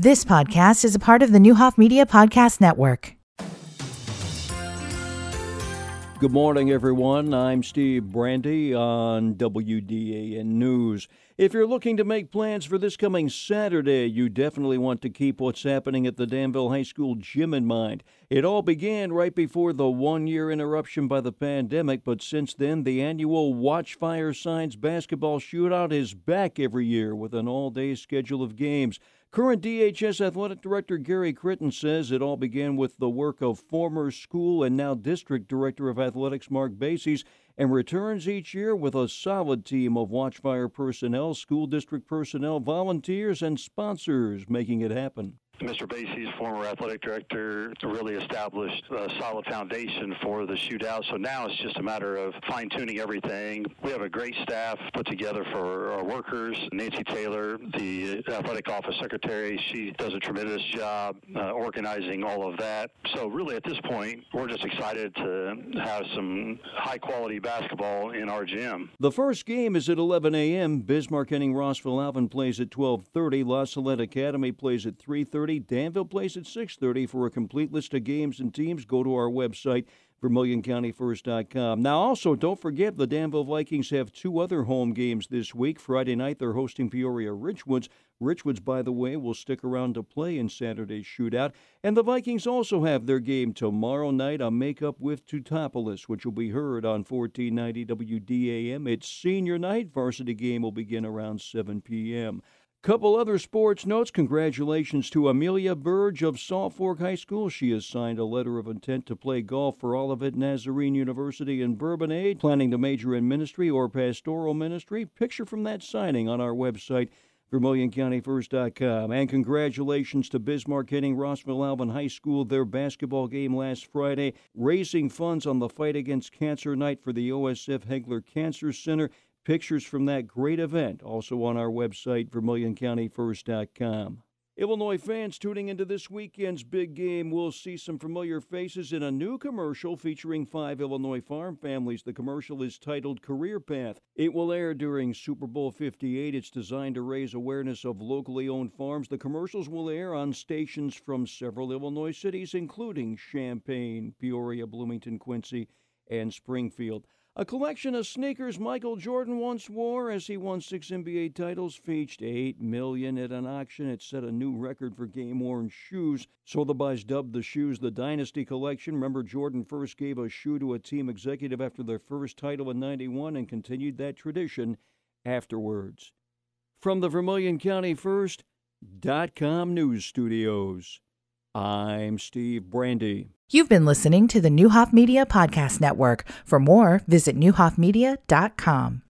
This podcast is a part of the Neuhoff Media Podcast Network. Good morning, everyone. I'm Steve Brandy on WDAN News. If you're looking to make plans for this coming Saturday, you definitely want to keep what's happening at the Danville High School gym in mind. It all began right before the one year interruption by the pandemic, but since then, the annual Watchfire Signs basketball shootout is back every year with an all day schedule of games. Current DHS Athletic Director Gary Critton says it all began with the work of former school and now District Director of Athletics Mark Bases and returns each year with a solid team of Watchfire personnel, school district personnel, volunteers, and sponsors making it happen. Mr. Basie's former athletic director really established a solid foundation for the shootout. So now it's just a matter of fine tuning everything. We have a great staff put together for our workers. Nancy Taylor, the athletic office secretary, she does a tremendous job uh, organizing all of that. So really at this point, we're just excited to have some high quality basketball in our gym. The first game is at 11 a.m. Bismarck Henning Rossville Alvin plays at 12:30. La Salette Academy plays at 3:30. Danville plays at 6:30. For a complete list of games and teams, go to our website VermilionCountyFirst.com. Now, also, don't forget the Danville Vikings have two other home games this week. Friday night, they're hosting Peoria Richwoods. Richwoods, by the way, will stick around to play in Saturday's shootout. And the Vikings also have their game tomorrow night on Makeup with Teutopolis, which will be heard on 1490 WDAN. It's senior night. Varsity game will begin around 7 p.m. Couple other sports notes. Congratulations to Amelia Burge of Salt Fork High School. She has signed a letter of intent to play golf for Olivet Nazarene University in Bourbonnais, planning to major in ministry or pastoral ministry. Picture from that signing on our website, VermilionCountyFirst.com. And congratulations to Bismarck Henning Rossville Alvin High School, their basketball game last Friday, raising funds on the fight against cancer night for the OSF Hegler Cancer Center. Pictures from that great event also on our website, VermilionCountyFirst.com. Illinois fans tuning into this weekend's big game will see some familiar faces in a new commercial featuring five Illinois farm families. The commercial is titled Career Path. It will air during Super Bowl 58. It's designed to raise awareness of locally owned farms. The commercials will air on stations from several Illinois cities, including Champaign, Peoria, Bloomington, Quincy, and Springfield. A collection of sneakers Michael Jordan once wore as he won six NBA titles fetched eight million at an auction. It set a new record for game-worn shoes. Sotheby's dubbed the shoes the Dynasty Collection. Remember, Jordan first gave a shoe to a team executive after their first title in '91 and continued that tradition afterwards. From the Vermilion County First.com news studios, I'm Steve Brandy. You've been listening to the Neuhoff Media Podcast Network. For more, visit neuhoffmedia.com.